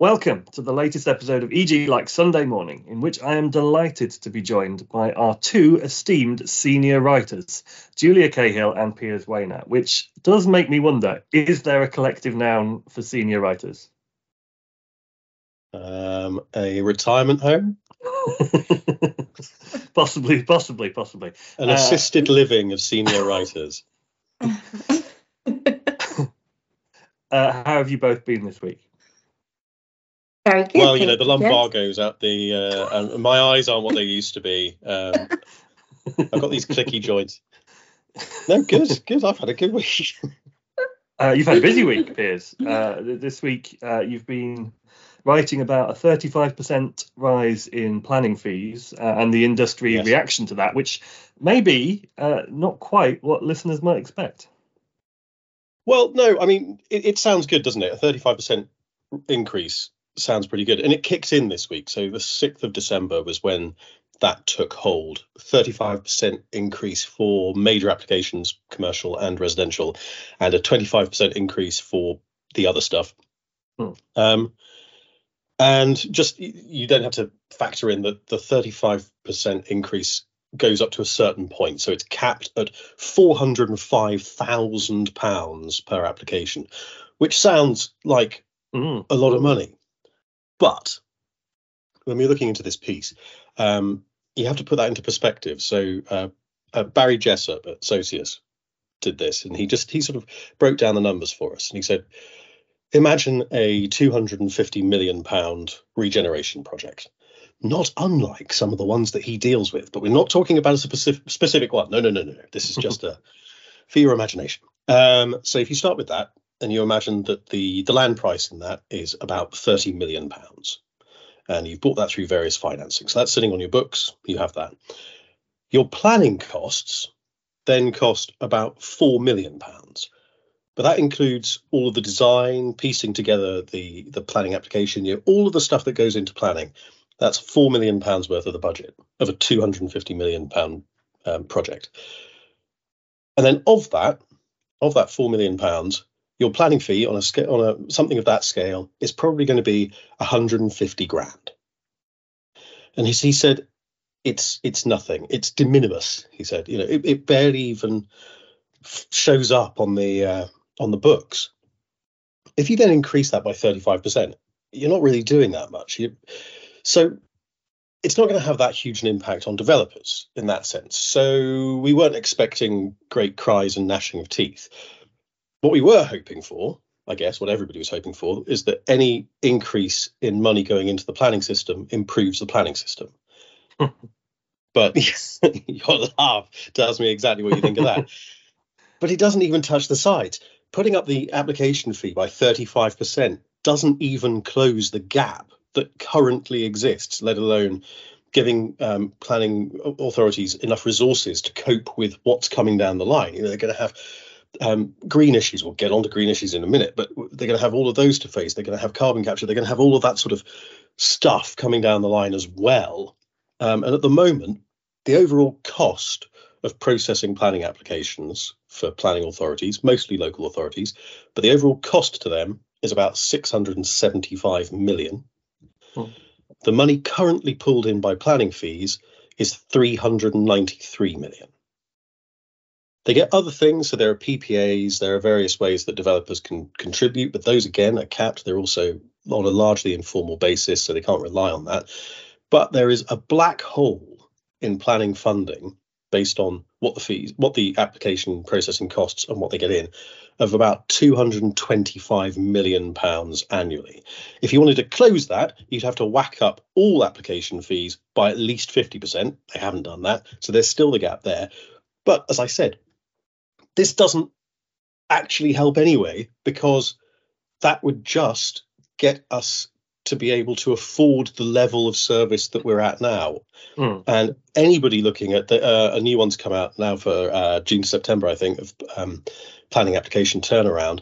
Welcome to the latest episode of EG Like Sunday Morning, in which I am delighted to be joined by our two esteemed senior writers, Julia Cahill and Piers Wehner, which does make me wonder is there a collective noun for senior writers? Um, a retirement home? possibly, possibly, possibly. An uh, assisted living of senior writers. uh, how have you both been this week? Very good. Well, you know, the lumbar goes out the, uh, my eyes aren't what they used to be. Um, I've got these clicky joints. No, good, good. I've had a good week. Uh, you've had a busy week, Piers. Uh, this week, uh, you've been writing about a 35% rise in planning fees uh, and the industry yes. reaction to that, which may be uh, not quite what listeners might expect. Well, no, I mean, it, it sounds good, doesn't it? A 35% increase sounds pretty good. And it kicks in this week. So the 6th of December was when that took hold 35% increase for major applications, commercial and residential, and a 25% increase for the other stuff. Hmm. Um, and just you don't have to factor in that the 35% increase goes up to a certain point. So it's capped at £405,000 per application, which sounds like mm. a lot of money. But when we're looking into this piece, um, you have to put that into perspective. So uh, uh, Barry Jessup at Socius did this, and he just he sort of broke down the numbers for us, and he said, imagine a 250 million pound regeneration project. Not unlike some of the ones that he deals with, but we're not talking about a specific, specific one. No, no, no, no, no. This is just a for your imagination. Um, so if you start with that, and you imagine that the the land price in that is about 30 million pounds. And you've bought that through various financing. So that's sitting on your books. You have that. Your planning costs then cost about 4 million pounds. But that includes all of the design piecing together the the planning application you know, all of the stuff that goes into planning. That's 4 million pounds worth of the budget of a 250 million pound um, project. And then of that of that 4 million pounds your planning fee on a scale on a something of that scale is probably going to be 150 grand. And he, he said, it's it's nothing. It's de minimis. He said, you know, it, it barely even shows up on the uh, on the books. If you then increase that by 35%, you're not really doing that much. You, so it's not going to have that huge an impact on developers in that sense. So we weren't expecting great cries and gnashing of teeth. What we were hoping for, I guess, what everybody was hoping for, is that any increase in money going into the planning system improves the planning system. but your laugh tells me exactly what you think of that. but it doesn't even touch the sides. Putting up the application fee by 35% doesn't even close the gap that currently exists, let alone giving um, planning authorities enough resources to cope with what's coming down the line. You know, they're going to have um, green issues. We'll get on to green issues in a minute, but they're going to have all of those to face. They're going to have carbon capture. They're going to have all of that sort of stuff coming down the line as well. Um, and at the moment, the overall cost of processing planning applications for planning authorities, mostly local authorities, but the overall cost to them is about 675 million. Hmm. The money currently pulled in by planning fees is 393 million. They get other things, so there are PPAs, there are various ways that developers can contribute, but those again are capped. They're also on a largely informal basis, so they can't rely on that. But there is a black hole in planning funding based on what the fees, what the application processing costs, and what they get in, of about 225 million pounds annually. If you wanted to close that, you'd have to whack up all application fees by at least 50%. They haven't done that, so there's still the gap there. But as I said, this doesn't actually help anyway because that would just get us to be able to afford the level of service that we're at now. Mm. And anybody looking at the, uh, a new one's come out now for uh, June to September, I think, of um, planning application turnaround.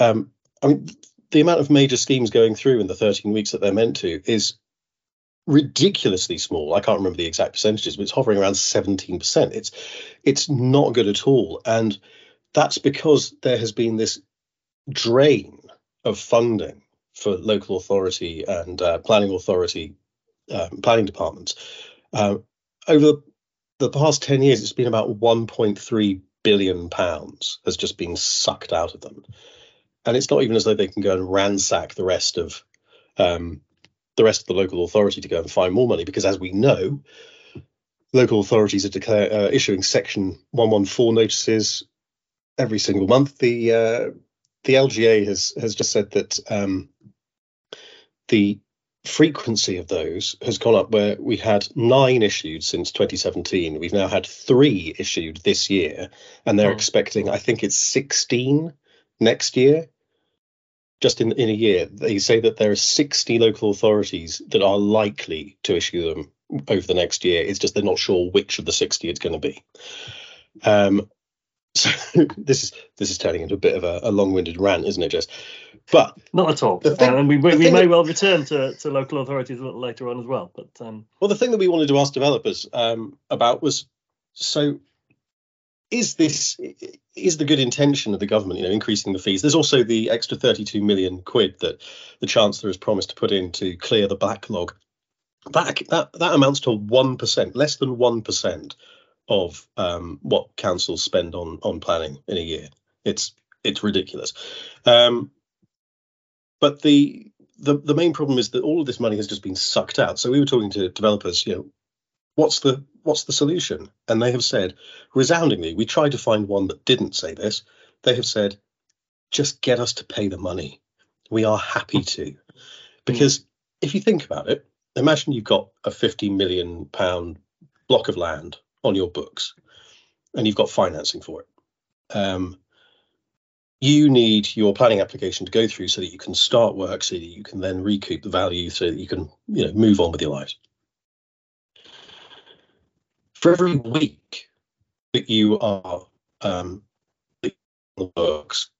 Um, I mean, the amount of major schemes going through in the 13 weeks that they're meant to is ridiculously small. I can't remember the exact percentages, but it's hovering around 17%. It's it's not good at all. And that's because there has been this drain of funding for local authority and uh, planning authority, um, planning departments. Um, over the past 10 years, it's been about 1.3 billion pounds has just been sucked out of them. And it's not even as though they can go and ransack the rest of um, the rest of the local authority to go and find more money, because as we know, local authorities are declare, uh, issuing Section 114 notices every single month. The uh, the LGA has has just said that um, the frequency of those has gone up where we had nine issued since 2017 we've now had three issued this year and they're oh. expecting i think it's 16 next year just in, in a year they say that there are 60 local authorities that are likely to issue them over the next year it's just they're not sure which of the 60 it's going to be um, so this is this is turning into a bit of a, a long-winded rant, isn't it? Jess? but not at all. Thing, and we, we, we may that, well return to, to local authorities a little later on as well. But um, well, the thing that we wanted to ask developers um, about was so is this is the good intention of the government you know increasing the fees there's also the extra 32 million quid that the chancellor has promised to put in to clear the backlog that that, that amounts to 1% less than 1% of um, what councils spend on on planning in a year. It's it's ridiculous. Um, but the, the the main problem is that all of this money has just been sucked out. So we were talking to developers, you know, what's the what's the solution? And they have said resoundingly, we tried to find one that didn't say this. They have said, just get us to pay the money. We are happy to. Because if you think about it, imagine you've got a 50 million pound block of land on your books and you've got financing for it. Um, you need your planning application to go through so that you can start work, so that you can then recoup the value, so that you can you know move on with your lives. For every week that you are um, books,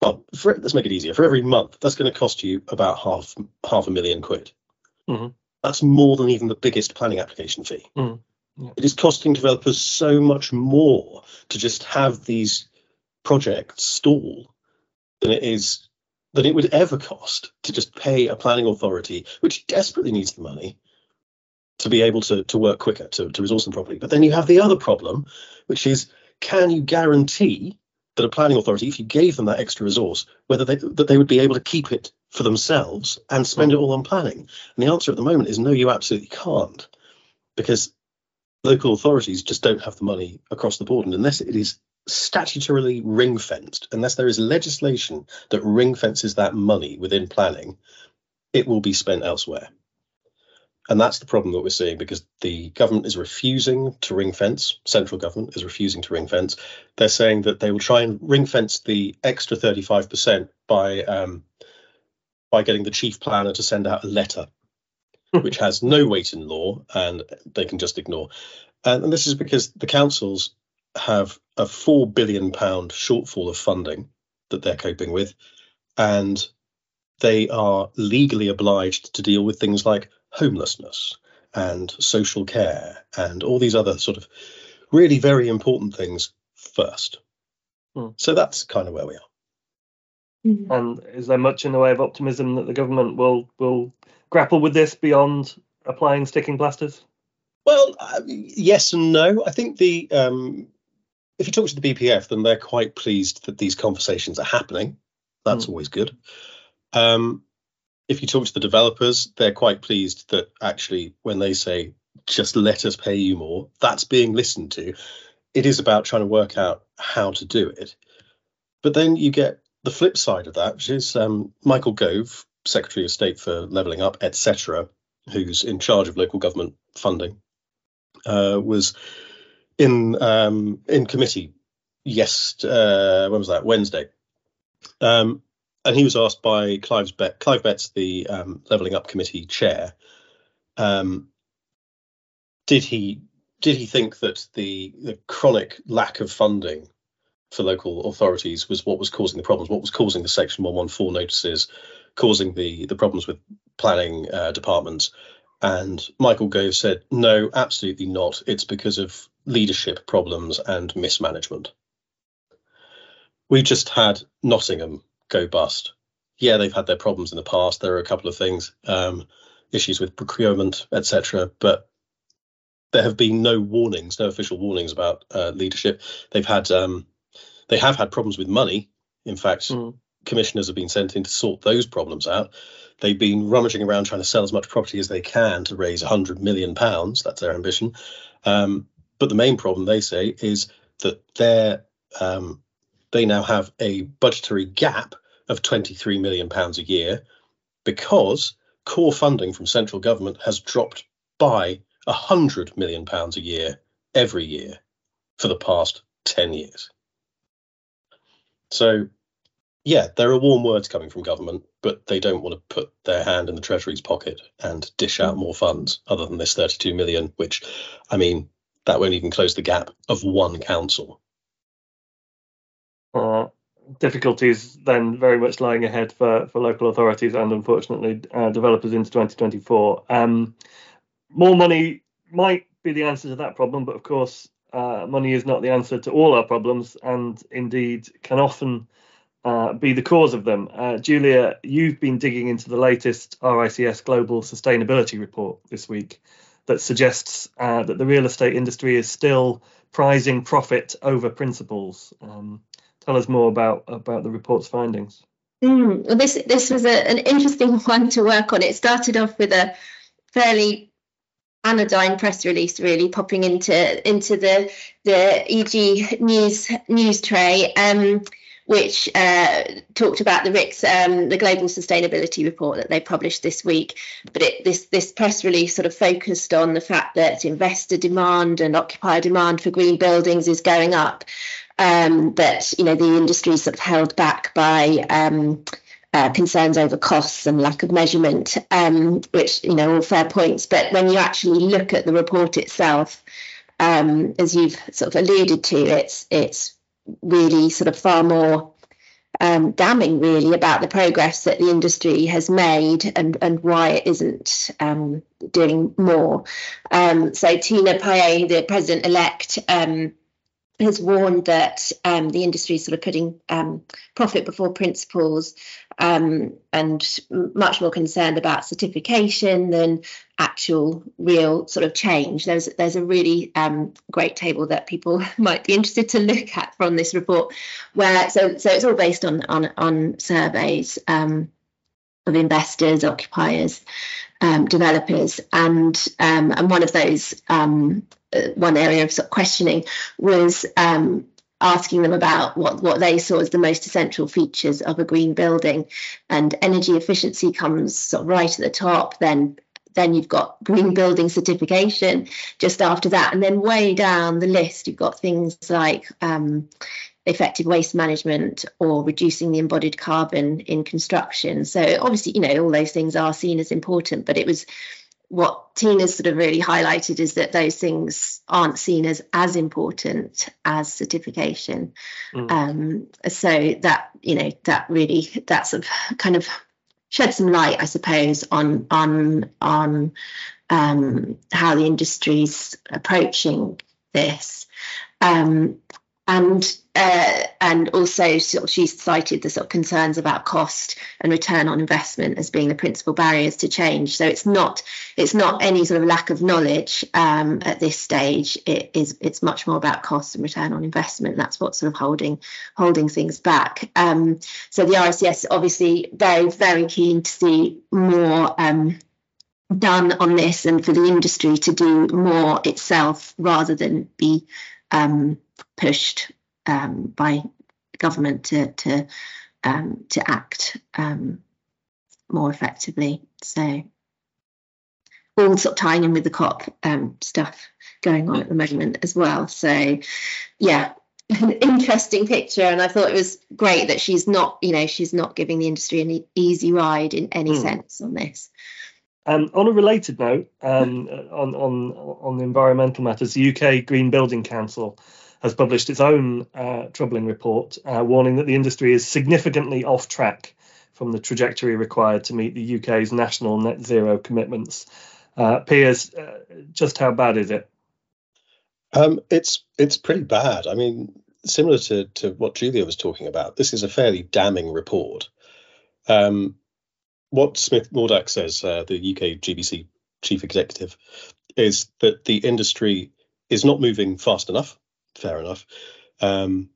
well, for, let's make it easier. For every month, that's going to cost you about half half a million quid. Mm-hmm. That's more than even the biggest planning application fee. Mm. It is costing developers so much more to just have these projects stall than it is than it would ever cost to just pay a planning authority, which desperately needs the money, to be able to, to work quicker, to, to resource them properly. But then you have the other problem, which is can you guarantee that a planning authority, if you gave them that extra resource, whether they that they would be able to keep it for themselves and spend it all on planning? And the answer at the moment is no, you absolutely can't. Because local authorities just don't have the money across the board. And unless it is statutorily ring fenced, unless there is legislation that ring fences that money within planning, it will be spent elsewhere. And that's the problem that we're seeing because the government is refusing to ring fence, central government is refusing to ring fence. They're saying that they will try and ring fence the extra 35% by um, by getting the chief planner to send out a letter which has no weight in law and they can just ignore. And, and this is because the councils have a four billion pound shortfall of funding that they're coping with, and they are legally obliged to deal with things like homelessness and social care and all these other sort of really very important things first. Hmm. So that's kind of where we are. Mm-hmm. And is there much in the way of optimism that the government will will grapple with this beyond applying sticking plasters? Well, uh, yes and no. I think the um, if you talk to the BPF, then they're quite pleased that these conversations are happening. That's mm. always good. Um, if you talk to the developers, they're quite pleased that actually when they say just let us pay you more, that's being listened to. It is about trying to work out how to do it. But then you get the flip side of that, which is um, Michael Gove, Secretary of State for Levelling Up, etc., who's in charge of local government funding, uh, was in um, in committee. Yes, uh, when was that? Wednesday. Um, and he was asked by Clive, Bet- Clive Betts, the um, Levelling Up Committee chair, um, did he did he think that the the chronic lack of funding for local authorities was what was causing the problems, what was causing the Section 114 notices, causing the the problems with planning uh, departments. And Michael Gove said, no, absolutely not. It's because of leadership problems and mismanagement. We just had Nottingham go bust yeah, they've had their problems in the past. There are a couple of things, um, issues with procurement, etc. But there have been no warnings, no official warnings about uh, leadership. They've had, um, they have had problems with money. In fact, mm. commissioners have been sent in to sort those problems out. They've been rummaging around trying to sell as much property as they can to raise 100 million pounds. That's their ambition. Um, but the main problem, they say, is that they're um, they now have a budgetary gap of 23 million pounds a year because core funding from central government has dropped by 100 million pounds a year every year for the past 10 years. So yeah, there are warm words coming from government, but they don't want to put their hand in the Treasury's pocket and dish out more funds other than this 32 million, which, I mean, that won't even close the gap of one council. Uh, difficulties then very much lying ahead for, for local authorities and unfortunately uh, developers into 2024. Um, more money might be the answer to that problem, but of course, uh, money is not the answer to all our problems and indeed can often uh, be the cause of them. Uh, Julia, you've been digging into the latest RICS Global Sustainability Report this week that suggests uh, that the real estate industry is still prizing profit over principles. Um, tell us more about about the report's findings. Mm, well, this this was a, an interesting one to work on. It started off with a fairly anodyne press release really popping into into the the EG news news tray um, which uh, talked about the RICS, um, the Global Sustainability Report that they published this week. But it, this this press release sort of focused on the fact that investor demand and occupier demand for green buildings is going up. Um, but you know the industry is sort of held back by um, uh, concerns over costs and lack of measurement, um, which you know all fair points. But when you actually look at the report itself, um, as you've sort of alluded to, it's it's really sort of far more um, damning, really, about the progress that the industry has made and, and why it isn't um, doing more. So, Tina Paillet, the president elect, has warned that um, the industry is sort of putting um, profit before principles um, and much more concerned about certification than actual real sort of change. There's there's a really um, great table that people might be interested to look at from this report, where so so it's all based on on on surveys um, of investors, occupiers, um, developers, and um, and one of those um, uh, one area of, sort of questioning was um, asking them about what, what they saw as the most essential features of a green building. And energy efficiency comes sort of right at the top, then then you've got green building certification just after that. And then way down the list, you've got things like um, effective waste management or reducing the embodied carbon in construction. So obviously, you know, all those things are seen as important, but it was what Tina's sort of really highlighted is that those things aren't seen as as important as certification. Mm. Um, so that you know that really that's a kind of shed some light, I suppose, on on on um, how the industry's approaching this. Um, and uh, and also sort of she's cited the sort of concerns about cost and return on investment as being the principal barriers to change. So it's not it's not any sort of lack of knowledge um, at this stage. It is it's much more about cost and return on investment. That's what's sort of holding holding things back. Um, so the RICS obviously very very keen to see more. Um, done on this and for the industry to do more itself rather than be um, pushed um, by government to to um, to act um, more effectively. So all sort of tying in with the COP um, stuff going on at the moment as well. So yeah, an interesting picture, and I thought it was great that she's not, you know, she's not giving the industry an easy ride in any mm. sense on this. Um, on a related note, um, on on on environmental matters, the UK Green Building Council has published its own uh, troubling report, uh, warning that the industry is significantly off track from the trajectory required to meet the UK's national net zero commitments. Uh, Piers, uh, just how bad is it? Um, it's it's pretty bad. I mean, similar to to what Julia was talking about, this is a fairly damning report. Um, what Smith Mordak says, uh, the UK GBC chief executive, is that the industry is not moving fast enough. Fair enough. Um,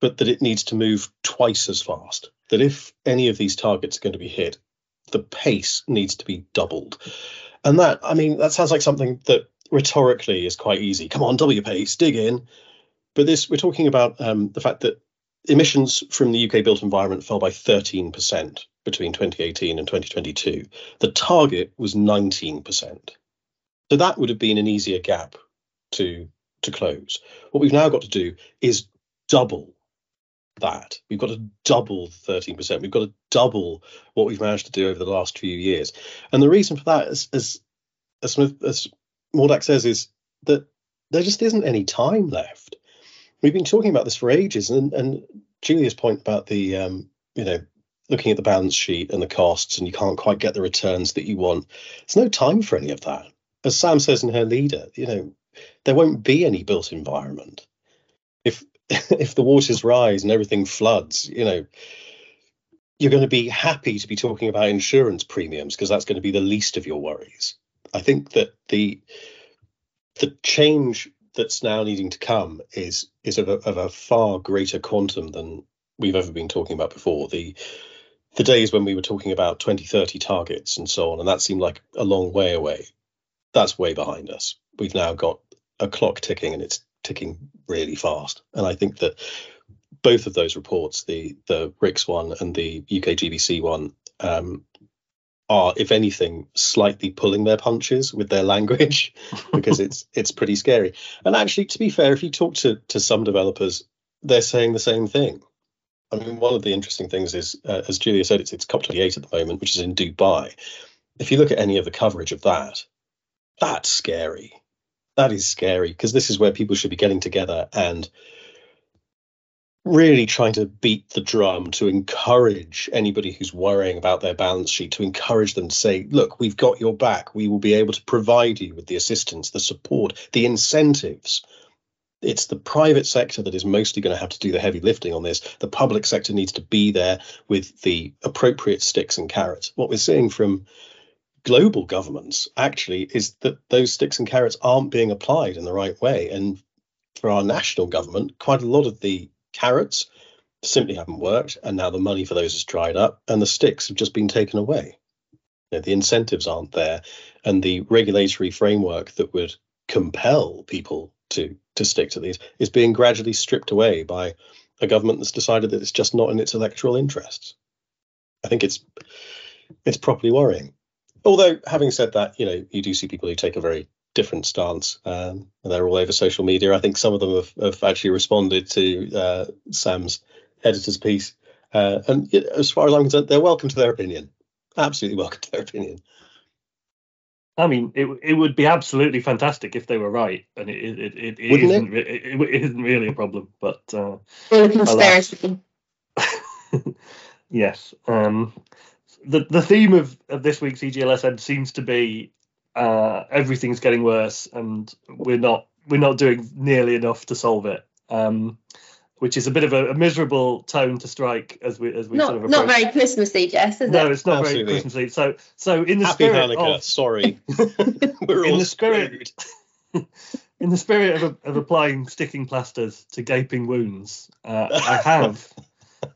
but that it needs to move twice as fast. That if any of these targets are going to be hit, the pace needs to be doubled. And that, I mean, that sounds like something that rhetorically is quite easy. Come on, double your pace, dig in. But this, we're talking about um, the fact that emissions from the UK built environment fell by 13% between 2018 and 2022. The target was 19%. So that would have been an easier gap to to close. What we've now got to do is double that. We've got to double 13%. We've got to double what we've managed to do over the last few years. And the reason for that, as as as, Smith, as Mordak says, is that there just isn't any time left. We've been talking about this for ages, and and Julia's point about the um, you know looking at the balance sheet and the costs, and you can't quite get the returns that you want. There's no time for any of that. As Sam says in her leader, you know, there won't be any built environment. If if the waters rise and everything floods, you know, you're going to be happy to be talking about insurance premiums because that's going to be the least of your worries. I think that the the change that's now needing to come is is of a, of a far greater quantum than we've ever been talking about before. The the days when we were talking about 2030 targets and so on, and that seemed like a long way away. That's way behind us. We've now got a clock ticking, and it's ticking really fast. And I think that both of those reports, the the RICS one and the UK GBC one, um, are, if anything, slightly pulling their punches with their language because it's it's pretty scary. And actually, to be fair, if you talk to to some developers, they're saying the same thing. I mean, one of the interesting things is, uh, as Julia said, it's it's COP28 at the moment, which is in Dubai. If you look at any of the coverage of that, that's scary. That is scary because this is where people should be getting together and really trying to beat the drum to encourage anybody who's worrying about their balance sheet to encourage them to say look we've got your back. We will be able to provide you with the assistance the support the incentives. It's the private sector that is mostly going to have to do the heavy lifting on this. The public sector needs to be there with the appropriate sticks and carrots. What we're seeing from global governments actually is that those sticks and carrots aren't being applied in the right way and for our national government quite a lot of the carrots simply haven't worked, and now the money for those has dried up, and the sticks have just been taken away. You know, the incentives aren't there, and the regulatory framework that would compel people to to stick to these is being gradually stripped away by a government that's decided that it's just not in its electoral interests. I think it's it's properly worrying. Although, having said that, you know, you do see people who take a very different stance. Um, and they're all over social media. I think some of them have, have actually responded to uh, Sam's editor's piece. Uh, and as far as I'm concerned, they're welcome to their opinion. Absolutely welcome to their opinion. I mean, it it would be absolutely fantastic if they were right, and it it it, it isn't it? It, it isn't really a problem. But uh, conspiracy. yes. Um, the the theme of, of this week's EGLSM seems to be uh, everything's getting worse and we're not we're not doing nearly enough to solve it. Um, which is a bit of a, a, miserable tone to strike as we as we not, sort of approach. not very Christmassy, Jess, is no, it? No, it's not Absolutely. very Christmassy. So so in the Happy spirit Hanukkah, of sorry, we're in the spirit in the spirit of, of applying sticking plasters to gaping wounds, uh, I have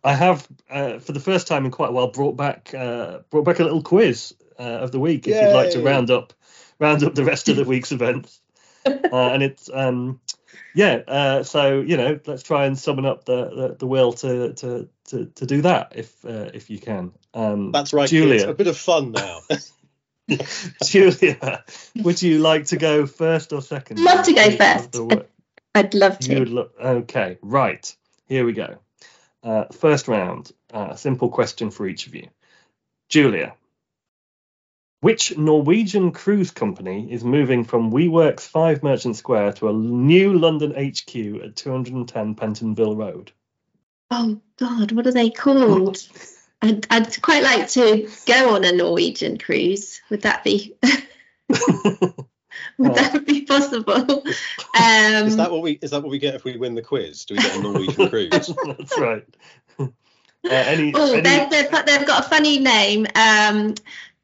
I have uh, for the first time in quite a while brought back uh, brought back a little quiz uh, of the week if Yay. you'd like to round up round up the rest of the week's events. Uh, and it's um, yeah, uh, so you know, let's try and summon up the the, the will to, to to to do that if uh, if you can. Um, That's right, Julia. Kids. A bit of fun now. Julia, would you like to go first or second? Love to go first. I'd, I'd, love to. You'd lo- okay, right. Here we go. Uh, first round. Uh, simple question for each of you. Julia, which Norwegian cruise company is moving from WeWork's 5 Merchant Square to a new London HQ at 210 Pentonville Road? Oh, God, what are they called? I'd, I'd quite like to go on a Norwegian cruise. Would that be? Would that be possible? Um, is that what we is that what we get if we win the quiz? Do we get a Norwegian cruise? That's right. any, oh, any... They've, they've, they've, got a funny name. Um,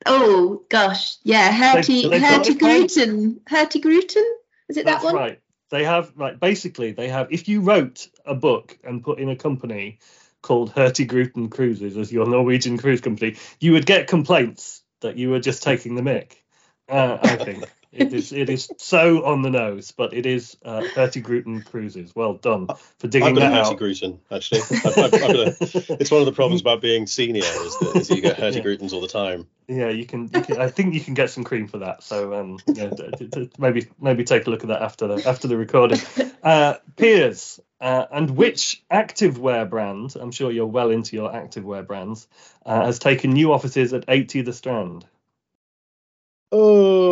oh gosh, yeah, Hurtigruten. Hertie Gruten. Is it That's that one? Right. They have like basically they have. If you wrote a book and put in a company called Hurtigruten Cruises as your Norwegian cruise company, you would get complaints that you were just taking the mick. Uh, I think it is it is so on the nose, but it is uh, Hurtigruten Cruises. Well done for digging that out. Hurtigruten, actually. I've, I've, I've it's one of the problems about being senior is that is you get Hurtigrutens yeah. all the time. Yeah, you can, you can, I think you can get some cream for that. So um, yeah, maybe maybe take a look at that after the after the recording. Uh, Piers, uh, and which activewear brand, I'm sure you're well into your activewear brands, uh, has taken new offices at 80 The Strand? Oh.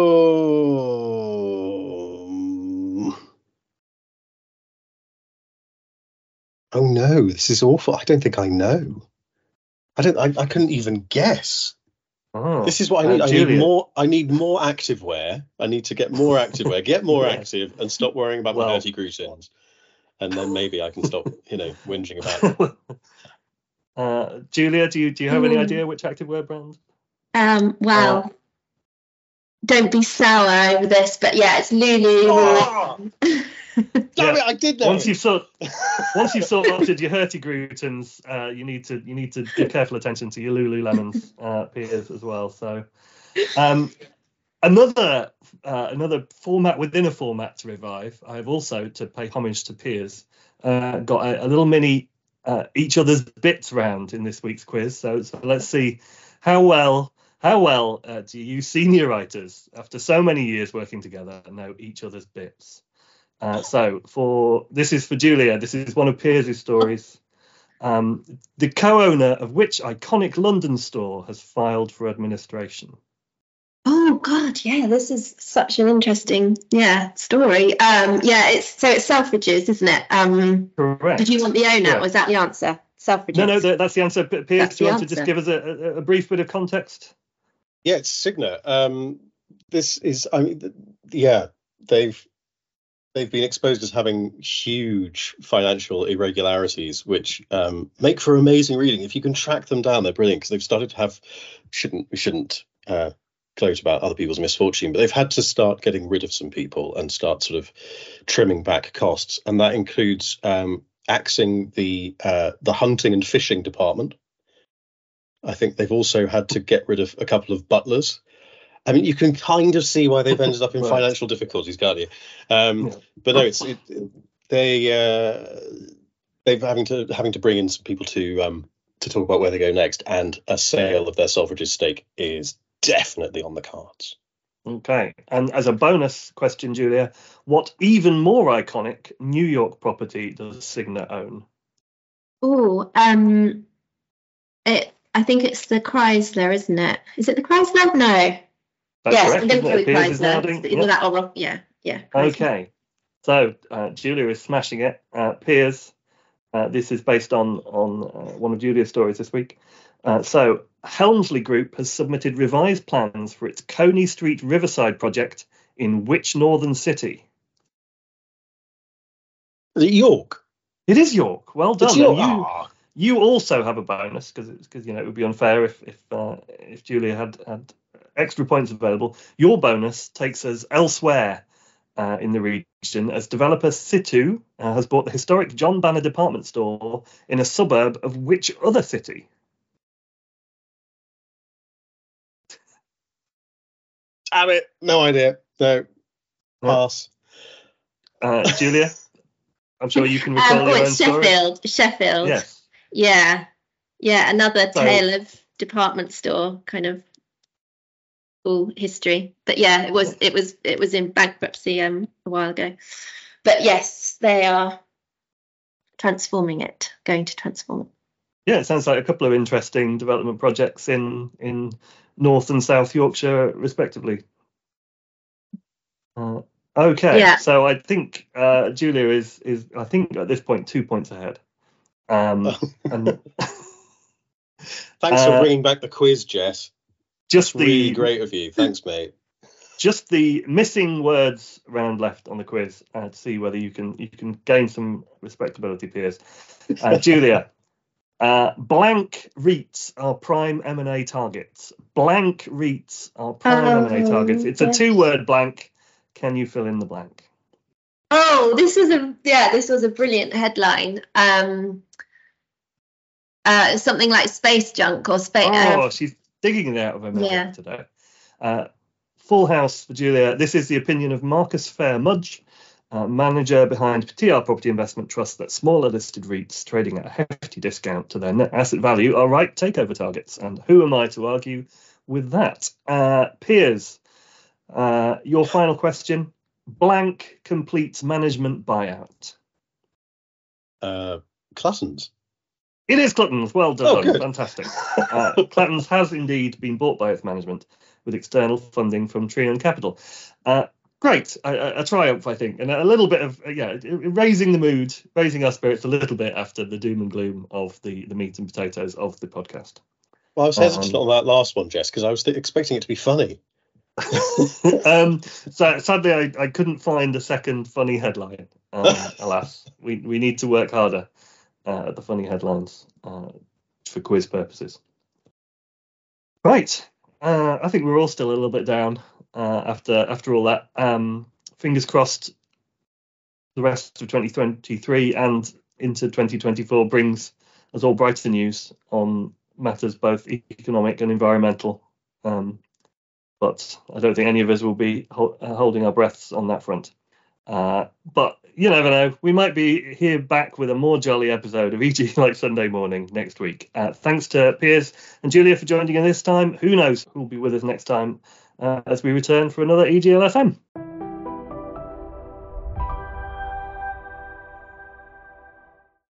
Oh no, this is awful. I don't think I know. I don't. I, I couldn't even guess. Oh, this is what I need. I need more. I need more activewear. I need to get more activewear. Get more yeah. active and stop worrying about well, my dirty Grutins. And then maybe I can stop, you know, whinging about it. Uh, Julia, do you do you have any hmm. idea which activewear brand? Um. Well, uh, don't be sour over this, but yeah, it's Lulu. Oh! Damn yeah. it, I did that. Once you've sort, once you've sorted your Hurtigrutens, uh, you need to you need to give careful attention to your Lululemons, uh, Piers as well. So, um, another uh, another format within a format to revive. I have also to pay homage to Piers. Uh, got a, a, little mini uh, each other's bits round in this week's quiz. So, so let's see how well how well uh, do you senior writers, after so many years working together, know each other's bits? Uh, so for this is for Julia. This is one of Piers' stories. Um, the co-owner of which iconic London store has filed for administration? Oh God, yeah, this is such an interesting, yeah, story. Um, yeah, it's so it's Selfridges, isn't it? Um, Correct. Did you want the owner? Was that the answer? Selfridges. No, no, that's the answer. Piers, that's do you want answer. to just give us a, a, a brief bit of context? Yeah, it's Signa. Um, this is, I mean, yeah, they've they've been exposed as having huge financial irregularities, which um, make for amazing reading. If you can track them down, they're brilliant because they've started to have shouldn't we shouldn't uh, gloat about other people's misfortune, but they've had to start getting rid of some people and start sort of trimming back costs, and that includes um, axing the uh, the hunting and fishing department. I think they've also had to get rid of a couple of butlers. I mean, you can kind of see why they've ended up in right. financial difficulties, can't you? Um, yeah. But no, it's it, they uh, they've having to having to bring in some people to um, to talk about where they go next, and a sale of their Selfridges stake is definitely on the cards. Okay, and as a bonus question, Julia, what even more iconic New York property does Signa own? Oh, um, it I think it's the Chrysler, isn't it? Is it the Chrysler? No. That's yes, correct, I'm going to go Chrysler. Either that or yeah, yeah. Chrysler. Okay. So uh, Julia is smashing it. Uh, Piers, uh, this is based on on uh, one of Julia's stories this week. Uh, so Helmsley Group has submitted revised plans for its Coney Street Riverside project in which northern city? The York. It is York. Well done. York. You, you also have a bonus because because you know it would be unfair if if uh, if Julia had had extra points available. Your bonus takes us elsewhere uh, in the region as developer Citu uh, has bought the historic John Banner department store in a suburb of which other city? Damn it! No idea. No. Pass. Uh, Julia, I'm sure you can recall um, oh, your it's Sheffield. Story. Sheffield. Yes. Yeah, yeah, another so, tale of department store kind of all history. But yeah, it was it was it was in bankruptcy um a while ago. But yes, they are transforming it, going to transform it. Yeah, it sounds like a couple of interesting development projects in in North and South Yorkshire, respectively. Uh, okay, yeah. so I think uh, Julia is is I think at this point two points ahead. Um, and, Thanks uh, for bringing back the quiz, Jess. Just the really great of you. Thanks, mate. Just the missing words round left on the quiz uh, to see whether you can you can gain some respectability, Piers. Uh, Julia, Uh, blank REITs are prime M&A targets. Blank REITs are prime oh, M&A targets. It's a two-word blank. Can you fill in the blank? Oh, this was a yeah, this was a brilliant headline. Um, uh, something like space junk or space. Oh, uh, she's digging it out of her memory yeah. today. Uh, full house for Julia. This is the opinion of Marcus Phayre-Mudge, uh, manager behind TR Property Investment Trust, that smaller listed REITs trading at a hefty discount to their net asset value are right takeover targets. And who am I to argue with that? Uh, Piers, uh, your final question. Blank completes management buyout. Uh, Cluttons. It is Cluttons. Well done. Oh, Fantastic. Uh, Cluttons has indeed been bought by its management with external funding from Trian Capital. Uh, great, a, a, triumph, I think, and a little bit of yeah, raising the mood, raising our spirits a little bit after the doom and gloom of the the meat and potatoes of the podcast. Well, I was hesitant um, on that last one, Jess, because I was th- expecting it to be funny. Um, so sadly, I, I couldn't find a second funny headline. Um, alas, we we need to work harder uh, at the funny headlines uh, for quiz purposes. Right, uh, I think we're all still a little bit down uh, after after all that. Um, fingers crossed. The rest of 2023 and into 2024 brings us all brighter news on matters both economic and environmental. Um, but I don't think any of us will be ho- uh, holding our breaths on that front. Uh, but you never know. We might be here back with a more jolly episode of EG like Sunday morning next week. Uh, thanks to Piers and Julia for joining in this time. Who knows who'll be with us next time uh, as we return for another EGLFM.